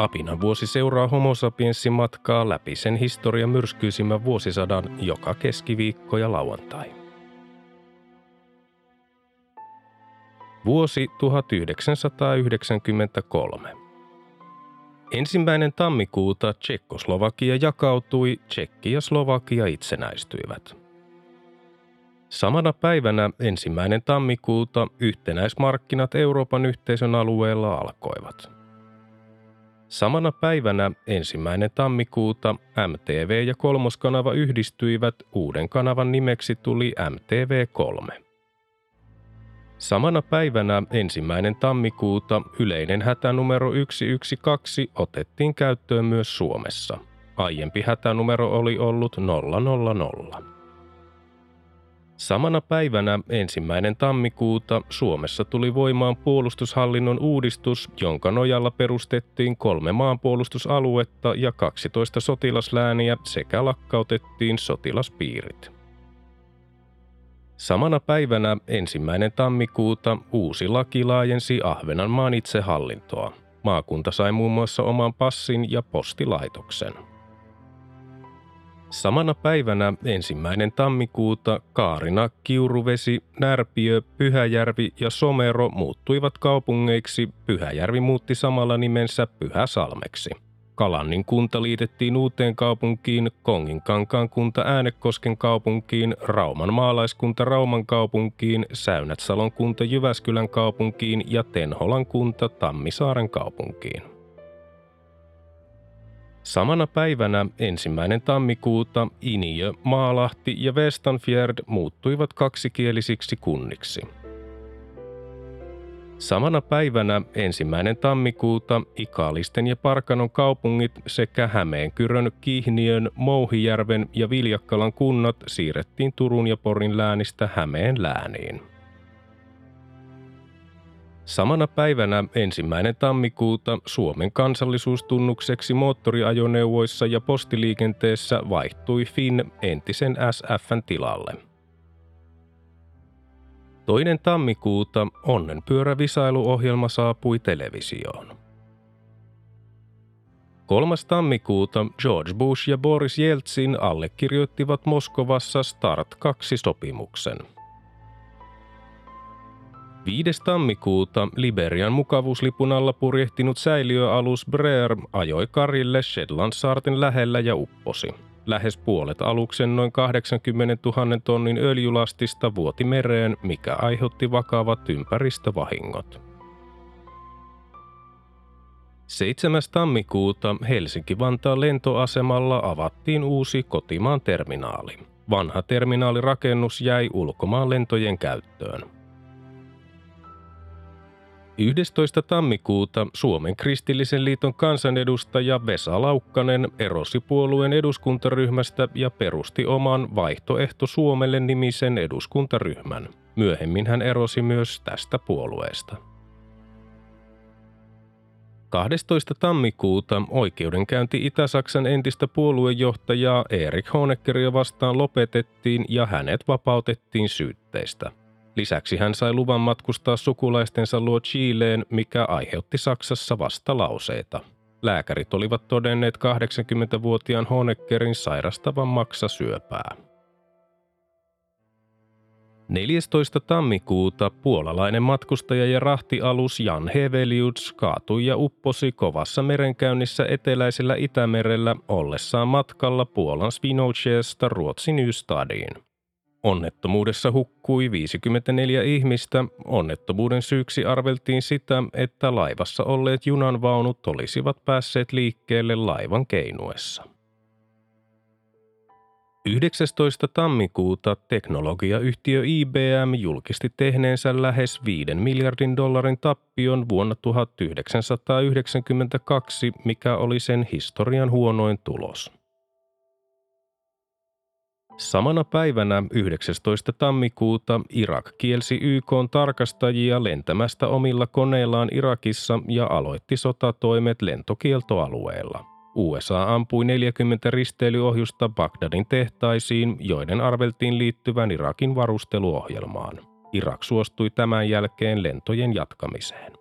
Apinan vuosi seuraa homo matkaa läpi sen historian myrskyisimmän vuosisadan joka keskiviikko ja lauantai. Vuosi 1993. Ensimmäinen tammikuuta Tsekkoslovakia jakautui, Tsekki ja Slovakia itsenäistyivät. Samana päivänä ensimmäinen tammikuuta yhtenäismarkkinat Euroopan yhteisön alueella alkoivat. Samana päivänä ensimmäinen tammikuuta MTV ja kolmoskanava yhdistyivät, uuden kanavan nimeksi tuli MTV3. Samana päivänä ensimmäinen tammikuuta yleinen hätänumero 112 otettiin käyttöön myös Suomessa. Aiempi hätänumero oli ollut 000. Samana päivänä ensimmäinen tammikuuta Suomessa tuli voimaan puolustushallinnon uudistus, jonka nojalla perustettiin kolme maanpuolustusaluetta ja 12 sotilaslääniä sekä lakkautettiin sotilaspiirit. Samana päivänä ensimmäinen tammikuuta uusi laki laajensi Ahvenanmaan itsehallintoa. Maakunta sai muun muassa oman passin ja postilaitoksen. Samana päivänä ensimmäinen tammikuuta Kaarina, Kiuruvesi, Närpiö, Pyhäjärvi ja Somero muuttuivat kaupungeiksi. Pyhäjärvi muutti samalla nimensä Pyhäsalmeksi. Kalannin kunta liitettiin uuteen kaupunkiin, Konginkankaan kunta Äänekosken kaupunkiin, Rauman maalaiskunta Rauman kaupunkiin, Säynätsalon kunta Jyväskylän kaupunkiin ja Tenholan kunta Tammisaaren kaupunkiin. Samana päivänä ensimmäinen tammikuuta Iniö, Maalahti ja Westanfjärd muuttuivat kaksikielisiksi kunniksi – Samana päivänä ensimmäinen tammikuuta Ikaalisten ja Parkanon kaupungit sekä Hämeenkyrön, Kihniön, Mouhijärven ja Viljakkalan kunnat siirrettiin Turun ja Porin läänistä Hämeen lääniin. Samana päivänä ensimmäinen tammikuuta Suomen kansallisuustunnukseksi moottoriajoneuvoissa ja postiliikenteessä vaihtui Finn entisen SFn tilalle – Toinen tammikuuta onnenpyörävisailuohjelma saapui televisioon. Kolmas tammikuuta George Bush ja Boris Jeltsin allekirjoittivat Moskovassa Start 2-sopimuksen. 5. tammikuuta Liberian mukavuuslipun alla purjehtinut säiliöalus Breer ajoi karille Shetland-saarten lähellä ja upposi. Lähes puolet aluksen noin 80 000 tonnin öljylastista vuoti mereen, mikä aiheutti vakavat ympäristövahingot. 7. tammikuuta Helsinki-Vantaan lentoasemalla avattiin uusi kotimaan terminaali. Vanha terminaalirakennus jäi ulkomaan lentojen käyttöön. 11. tammikuuta Suomen kristillisen liiton kansanedustaja Vesa Laukkanen erosi puolueen eduskuntaryhmästä ja perusti oman Vaihtoehto Suomelle nimisen eduskuntaryhmän. Myöhemmin hän erosi myös tästä puolueesta. 12. tammikuuta oikeudenkäynti Itä-Saksan entistä puoluejohtajaa Erik Honeckeria vastaan lopetettiin ja hänet vapautettiin syytteistä – Lisäksi hän sai luvan matkustaa sukulaistensa luo Chileen, mikä aiheutti Saksassa vastalauseita. Lääkärit olivat todenneet 80-vuotiaan Honeckerin sairastavan maksasyöpää. 14. tammikuuta puolalainen matkustaja ja rahtialus Jan Heveliuts kaatui ja upposi kovassa merenkäynnissä eteläisellä Itämerellä ollessaan matkalla Puolan Svinouchesta Ruotsin Ystadiin. Onnettomuudessa hukkui 54 ihmistä. Onnettomuuden syyksi arveltiin sitä, että laivassa olleet junanvaunut olisivat päässeet liikkeelle laivan keinuessa. 19. tammikuuta teknologiayhtiö IBM julkisti tehneensä lähes 5 miljardin dollarin tappion vuonna 1992, mikä oli sen historian huonoin tulos. Samana päivänä 19. tammikuuta Irak kielsi YK tarkastajia lentämästä omilla koneillaan Irakissa ja aloitti sotatoimet lentokieltoalueella. USA ampui 40 risteilyohjusta Bagdadin tehtaisiin, joiden arveltiin liittyvän Irakin varusteluohjelmaan. Irak suostui tämän jälkeen lentojen jatkamiseen.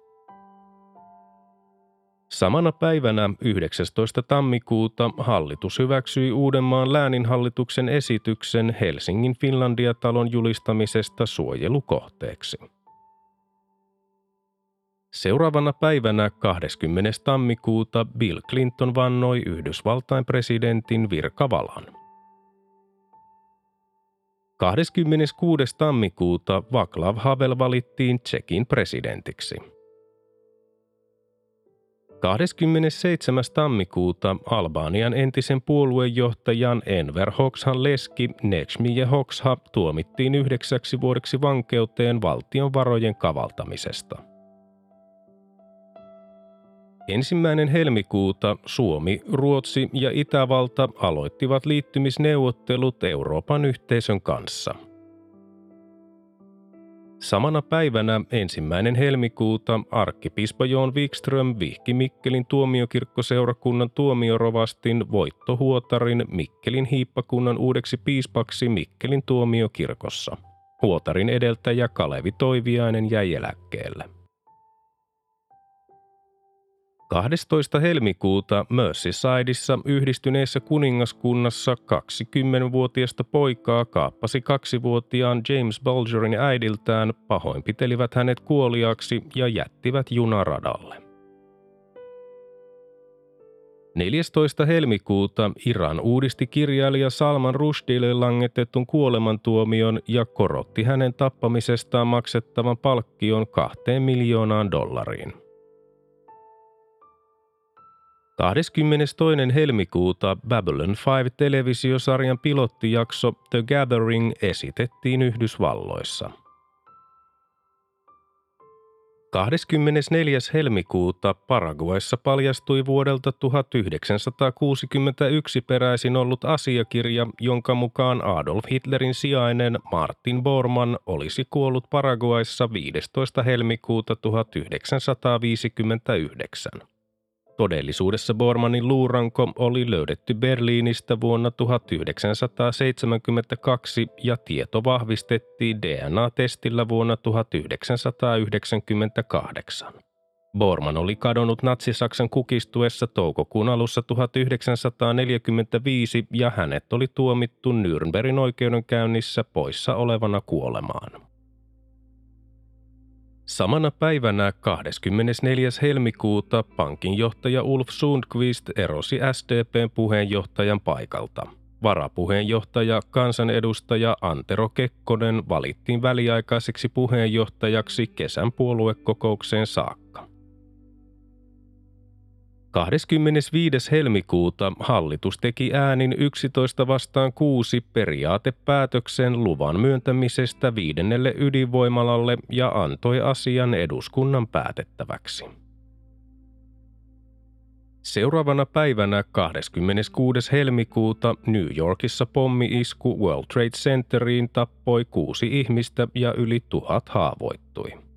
Samana päivänä 19. tammikuuta hallitus hyväksyi Uudenmaan lääninhallituksen esityksen Helsingin Finlandia-talon julistamisesta suojelukohteeksi. Seuraavana päivänä 20. tammikuuta Bill Clinton vannoi Yhdysvaltain presidentin virkavalan. 26. tammikuuta Vaclav Havel valittiin Tsekin presidentiksi. 27. tammikuuta Albanian entisen puoluejohtajan Enver Hoxhan leski Nechmiye Hoxha tuomittiin yhdeksäksi vuodeksi vankeuteen valtion varojen kavaltamisesta. Ensimmäinen helmikuuta Suomi, Ruotsi ja Itävalta aloittivat liittymisneuvottelut Euroopan yhteisön kanssa – Samana päivänä ensimmäinen helmikuuta arkkipiispa Joon Wikström vihki Mikkelin tuomiokirkkoseurakunnan tuomiorovastin Voitto Huotarin Mikkelin hiippakunnan uudeksi piispaksi Mikkelin tuomiokirkossa. Huotarin edeltäjä Kalevi Toiviainen jäi eläkkeelle. 12. helmikuuta Merseyside yhdistyneessä kuningaskunnassa 20-vuotiasta poikaa kaappasi kaksivuotiaan James Bulgerin äidiltään, pahoinpitelivät hänet kuoliaksi ja jättivät junaradalle. 14. helmikuuta Iran uudisti kirjailija Salman Rushdille langetetun kuolemantuomion ja korotti hänen tappamisestaan maksettavan palkkion kahteen miljoonaan dollariin. 22. helmikuuta Babylon 5-televisiosarjan pilottijakso The Gathering esitettiin Yhdysvalloissa. 24. helmikuuta Paraguayssa paljastui vuodelta 1961 peräisin ollut asiakirja, jonka mukaan Adolf Hitlerin sijainen Martin Bormann olisi kuollut Paraguayssa 15. helmikuuta 1959. Todellisuudessa Bormanin luuranko oli löydetty Berliinistä vuonna 1972 ja tieto vahvistettiin DNA-testillä vuonna 1998. Borman oli kadonnut Natsi-Saksan kukistuessa toukokuun alussa 1945 ja hänet oli tuomittu Nürnbergin oikeudenkäynnissä poissa olevana kuolemaan. Samana päivänä 24. helmikuuta pankinjohtaja Ulf Sundqvist erosi SDPn puheenjohtajan paikalta. Varapuheenjohtaja kansanedustaja Antero Kekkonen valittiin väliaikaiseksi puheenjohtajaksi kesän puoluekokoukseen saakka. 25. helmikuuta hallitus teki äänin 11 vastaan 6 periaatepäätöksen luvan myöntämisestä viidennelle ydinvoimalalle ja antoi asian eduskunnan päätettäväksi. Seuraavana päivänä 26. helmikuuta New Yorkissa pommi-isku World Trade Centeriin tappoi kuusi ihmistä ja yli tuhat haavoittui.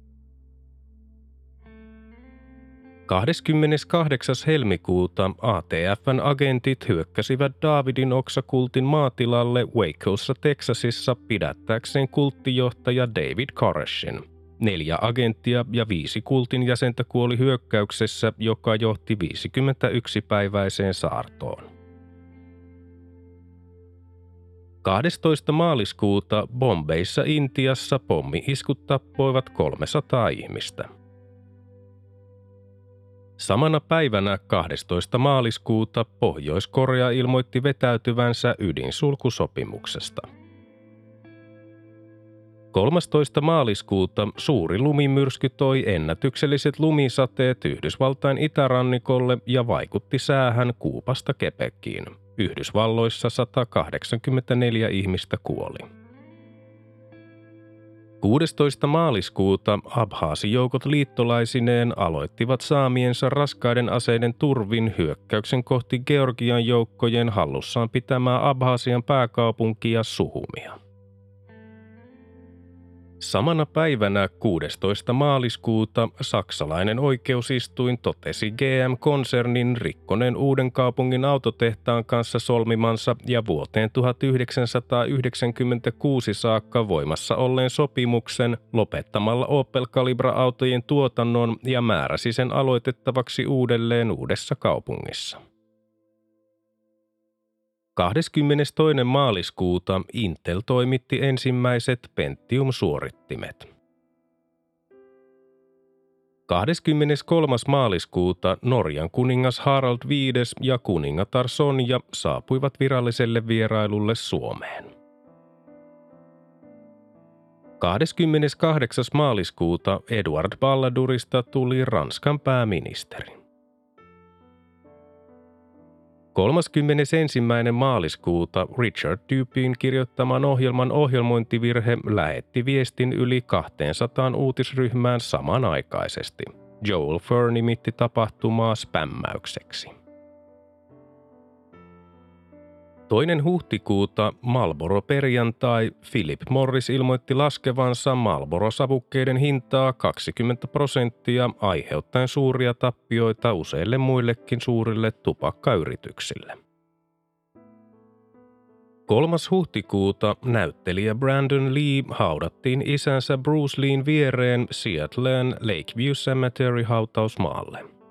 28. helmikuuta ATFn agentit hyökkäsivät Davidin oksakultin maatilalle Wacossa Texasissa pidättääkseen kulttijohtaja David Koreshin. Neljä agenttia ja viisi kultin jäsentä kuoli hyökkäyksessä, joka johti 51-päiväiseen saartoon. 12. maaliskuuta Bombeissa Intiassa pommi-iskut tappoivat 300 ihmistä. Samana päivänä 12. maaliskuuta Pohjois-Korea ilmoitti vetäytyvänsä ydinsulkusopimuksesta. 13. maaliskuuta suuri lumimyrsky toi ennätykselliset lumisateet Yhdysvaltain itärannikolle ja vaikutti säähän Kuupasta Kepekkiin. Yhdysvalloissa 184 ihmistä kuoli. 16. maaliskuuta Abhaasi-joukot liittolaisineen aloittivat saamiensa raskaiden aseiden turvin hyökkäyksen kohti Georgian joukkojen hallussaan pitämää Abhaasian pääkaupunkia Suhumia. Samana päivänä 16. maaliskuuta saksalainen oikeusistuin totesi GM-konsernin rikkoneen uuden kaupungin autotehtaan kanssa solmimansa ja vuoteen 1996 saakka voimassa olleen sopimuksen lopettamalla Opel Calibra-autojen tuotannon ja määräsi sen aloitettavaksi uudelleen uudessa kaupungissa. 22. maaliskuuta Intel toimitti ensimmäiset Pentium-suorittimet. 23. maaliskuuta Norjan kuningas Harald V ja kuningatar Sonja saapuivat viralliselle vierailulle Suomeen. 28. maaliskuuta Edward Balladurista tuli Ranskan pääministeri. 31. maaliskuuta Richard Dupin kirjoittaman ohjelman ohjelmointivirhe lähetti viestin yli 200 uutisryhmään samanaikaisesti. Joel Fur nimitti tapahtumaa spämmäykseksi. Toinen huhtikuuta Malboro perjantai Philip Morris ilmoitti laskevansa Malboro-savukkeiden hintaa 20 prosenttia aiheuttaen suuria tappioita useille muillekin suurille tupakkayrityksille. 3. huhtikuuta näyttelijä Brandon Lee haudattiin isänsä Bruce Leen viereen Seattleen Lakeview Cemetery hautausmaalle.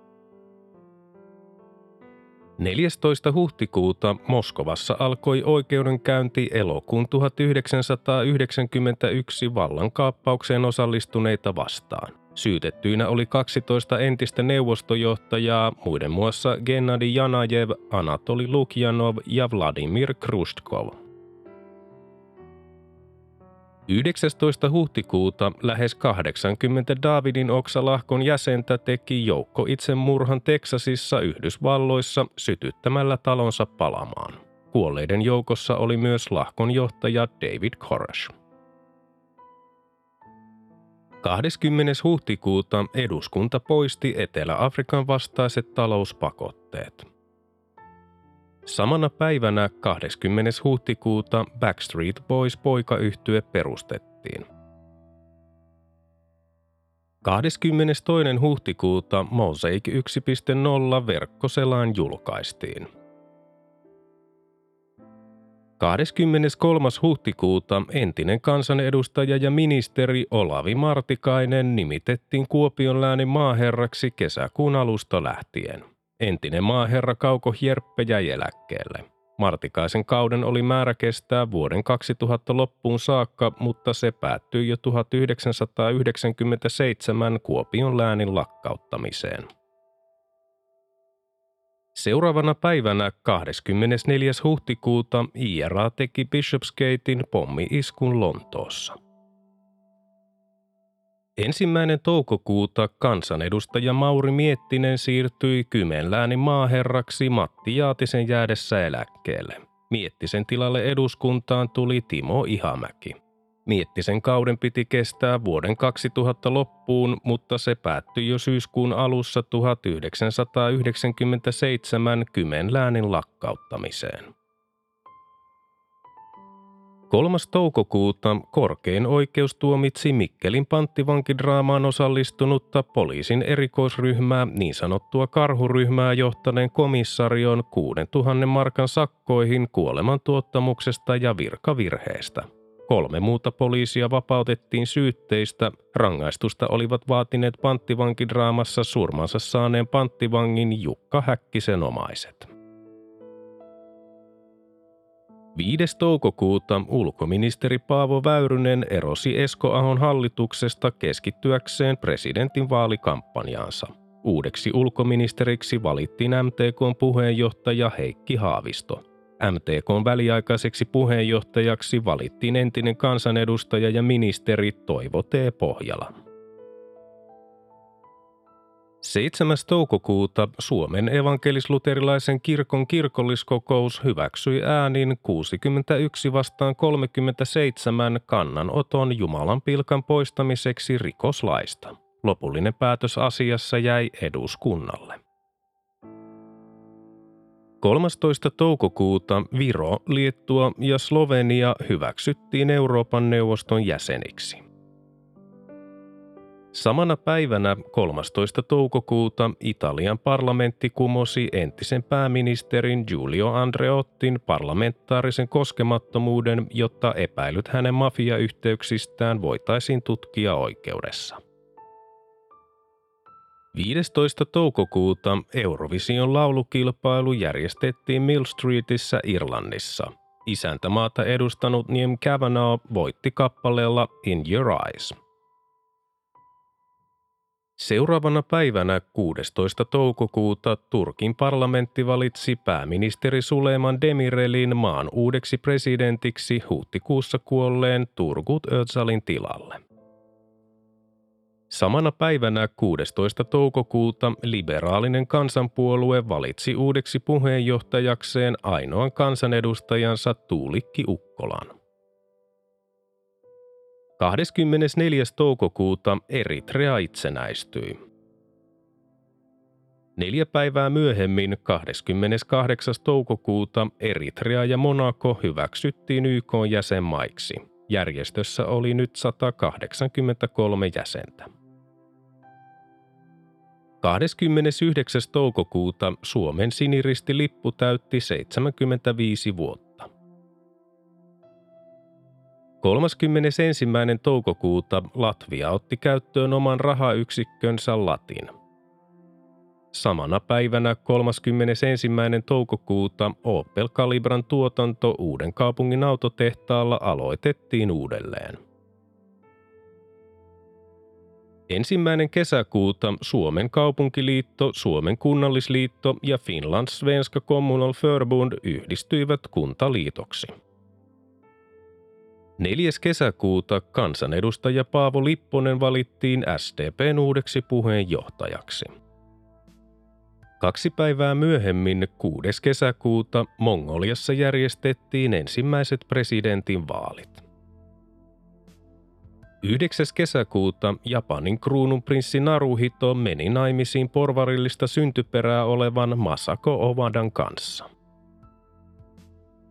14. huhtikuuta Moskovassa alkoi oikeudenkäynti elokuun 1991 vallankaappaukseen osallistuneita vastaan. Syytettyinä oli 12 entistä neuvostojohtajaa, muiden muassa Gennadi Janajev, Anatoli Lukjanov ja Vladimir Krustkov. 19. huhtikuuta lähes 80 Davidin oksalahkon jäsentä teki joukko itsemurhan Teksasissa Yhdysvalloissa sytyttämällä talonsa palamaan. Kuolleiden joukossa oli myös lahkon johtaja David Koresh. 20. huhtikuuta eduskunta poisti Etelä-Afrikan vastaiset talouspakotteet. Samana päivänä 20. huhtikuuta Backstreet Boys poikayhtye perustettiin. 22. huhtikuuta Mosaic 1.0 verkkoselaan julkaistiin. 23. huhtikuuta entinen kansanedustaja ja ministeri Olavi Martikainen nimitettiin Kuopion läänin maaherraksi kesäkuun alusta lähtien. Entinen maaherra Kauko Hjerppe jäi eläkkeelle. Martikaisen kauden oli määrä kestää vuoden 2000 loppuun saakka, mutta se päättyi jo 1997 Kuopion läänin lakkauttamiseen. Seuraavana päivänä 24. huhtikuuta IRA teki Bishopsgatein pommi-iskun Lontoossa. Ensimmäinen toukokuuta kansanedustaja Mauri Miettinen siirtyi Kymenläänin maaherraksi Matti Jaatisen jäädessä eläkkeelle. Miettisen tilalle eduskuntaan tuli Timo Ihamäki. Miettisen kauden piti kestää vuoden 2000 loppuun, mutta se päättyi jo syyskuun alussa 1997 Kymenläänin lakkauttamiseen. 3. toukokuuta korkein oikeus tuomitsi Mikkelin panttivankidraamaan osallistunutta poliisin erikoisryhmää, niin sanottua karhuryhmää johtaneen komissarion 6000 markan sakkoihin kuolemantuottamuksesta ja virkavirheestä. Kolme muuta poliisia vapautettiin syytteistä. Rangaistusta olivat vaatineet panttivankidraamassa surmansa saaneen panttivangin Jukka Häkkisen omaiset. 5. toukokuuta ulkoministeri Paavo Väyrynen erosi Esko Ahon hallituksesta keskittyäkseen presidentin vaalikampanjaansa. Uudeksi ulkoministeriksi valittiin MTKn puheenjohtaja Heikki Haavisto. MTKn väliaikaiseksi puheenjohtajaksi valittiin entinen kansanedustaja ja ministeri Toivo T. Pohjala. 7. toukokuuta Suomen evankelisluterilaisen kirkon kirkolliskokous hyväksyi äänin 61 vastaan 37 kannanoton Jumalan pilkan poistamiseksi rikoslaista. Lopullinen päätös asiassa jäi eduskunnalle. 13. toukokuuta Viro, Liettua ja Slovenia hyväksyttiin Euroopan neuvoston jäseniksi. Samana päivänä 13. toukokuuta Italian parlamentti kumosi entisen pääministerin Giulio Andreottin parlamentaarisen koskemattomuuden, jotta epäilyt hänen mafiayhteyksistään voitaisiin tutkia oikeudessa. 15. toukokuuta Eurovision laulukilpailu järjestettiin Mill Streetissä Irlannissa. Isäntämaata edustanut Niem Kavanagh voitti kappaleella In Your Eyes – Seuraavana päivänä 16. toukokuuta Turkin parlamentti valitsi pääministeri Suleiman Demirelin maan uudeksi presidentiksi huhtikuussa kuolleen Turgut Özalin tilalle. Samana päivänä 16. toukokuuta liberaalinen kansanpuolue valitsi uudeksi puheenjohtajakseen ainoan kansanedustajansa Tuulikki Ukkolan. 24. toukokuuta Eritrea itsenäistyi. Neljä päivää myöhemmin, 28. toukokuuta, Eritrea ja Monaco hyväksyttiin YK jäsenmaiksi. Järjestössä oli nyt 183 jäsentä. 29. toukokuuta Suomen siniristilippu täytti 75 vuotta. 31. toukokuuta Latvia otti käyttöön oman rahayksikkönsä Latin. Samana päivänä 31. toukokuuta Opel Calibran tuotanto Uuden kaupungin autotehtaalla aloitettiin uudelleen. Ensimmäinen kesäkuuta Suomen kaupunkiliitto, Suomen kunnallisliitto ja Finland Svenska Kommunal Förbund yhdistyivät kuntaliitoksi. 4. kesäkuuta kansanedustaja Paavo Lipponen valittiin SDPn uudeksi puheenjohtajaksi. Kaksi päivää myöhemmin, 6. kesäkuuta, Mongoliassa järjestettiin ensimmäiset presidentin vaalit. 9. kesäkuuta Japanin kruununprinssi Naruhito meni naimisiin porvarillista syntyperää olevan Masako Ovadan kanssa –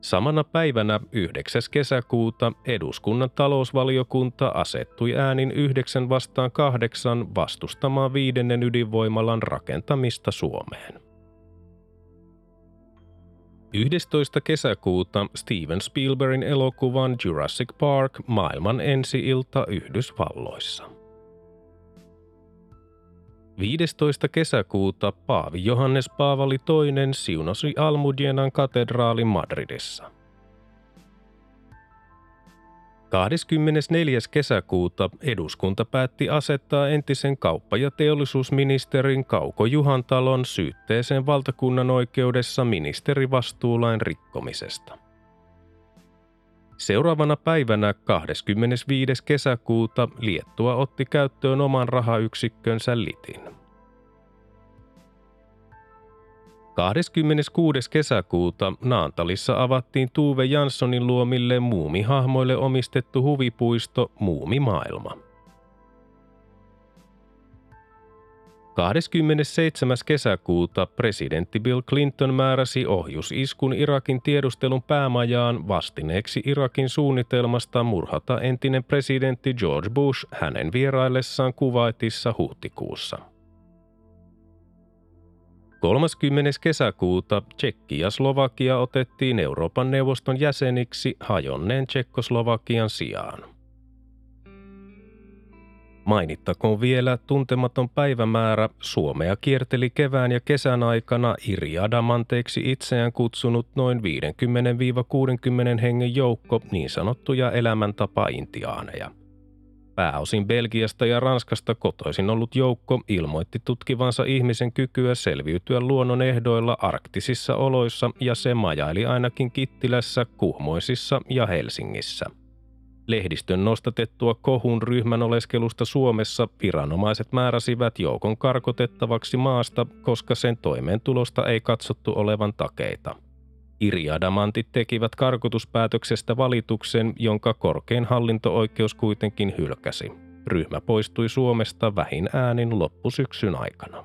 Samana päivänä 9. kesäkuuta eduskunnan talousvaliokunta asettui äänin 9 vastaan 8 vastustamaan viidennen ydinvoimalan rakentamista Suomeen. 11. kesäkuuta Steven Spielbergin elokuvan Jurassic Park maailman ensi-ilta Yhdysvalloissa. 15. kesäkuuta Paavi Johannes Paavali II siunasi Almudienan katedraali Madridissa. 24. kesäkuuta eduskunta päätti asettaa entisen kauppa- ja teollisuusministerin Kauko Juhantalon syytteeseen valtakunnan oikeudessa ministerivastuulain rikkomisesta. Seuraavana päivänä 25. kesäkuuta Liettua otti käyttöön oman rahayksikkönsä litin. 26. kesäkuuta Naantalissa avattiin Tuve Janssonin luomille muumihahmoille omistettu huvipuisto Muumimaailma. 27. kesäkuuta presidentti Bill Clinton määräsi ohjusiskun Irakin tiedustelun päämajaan vastineeksi Irakin suunnitelmasta murhata entinen presidentti George Bush hänen vieraillessaan Kuwaitissa huhtikuussa. 30. kesäkuuta Tsekki ja Slovakia otettiin Euroopan neuvoston jäseniksi hajonneen Tsekkoslovakian sijaan. Mainittakoon vielä tuntematon päivämäärä Suomea kierteli kevään ja kesän aikana Iri Adamanteeksi itseään kutsunut noin 50-60 hengen joukko niin sanottuja elämäntapa-intiaaneja. Pääosin Belgiasta ja Ranskasta kotoisin ollut joukko ilmoitti tutkivansa ihmisen kykyä selviytyä luonnon ehdoilla arktisissa oloissa ja se majaili ainakin Kittilässä, Kuhmoisissa ja Helsingissä – Lehdistön nostatettua kohun ryhmän oleskelusta Suomessa viranomaiset määräsivät joukon karkotettavaksi maasta, koska sen toimeentulosta ei katsottu olevan takeita. Iriadamantit tekivät karkotuspäätöksestä valituksen, jonka korkein hallinto-oikeus kuitenkin hylkäsi. Ryhmä poistui Suomesta vähin äänin loppusyksyn aikana.